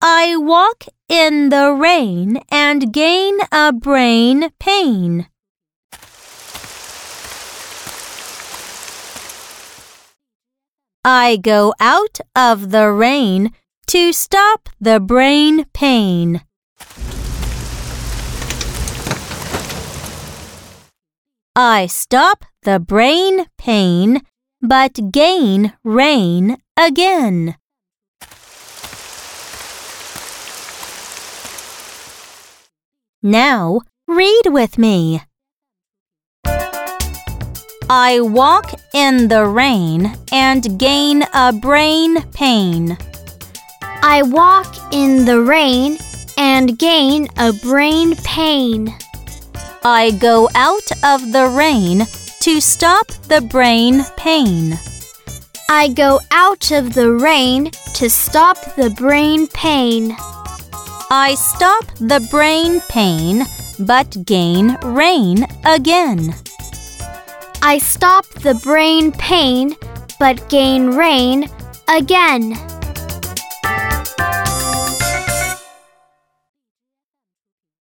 I walk in the rain and gain a brain pain. I go out of the rain to stop the brain pain. I stop the brain pain but gain rain again. Now read with me. I walk in the rain and gain a brain pain. I walk in the rain and gain a brain pain. I go out of the rain to stop the brain pain. I go out of the rain to stop the brain pain. I stop the brain pain but gain rain again. I stop the brain pain but gain rain again.